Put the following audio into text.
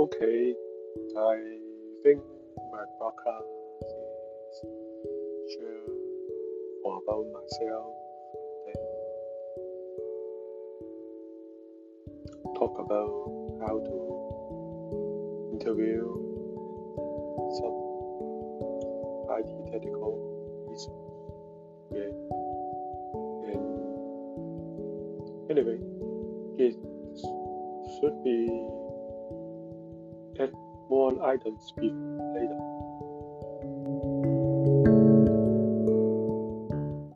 Okay, I think my podcast is share more about myself and uh, talk about how to interview some IT technical issues. Yeah. And anyway, it should be Add more items later.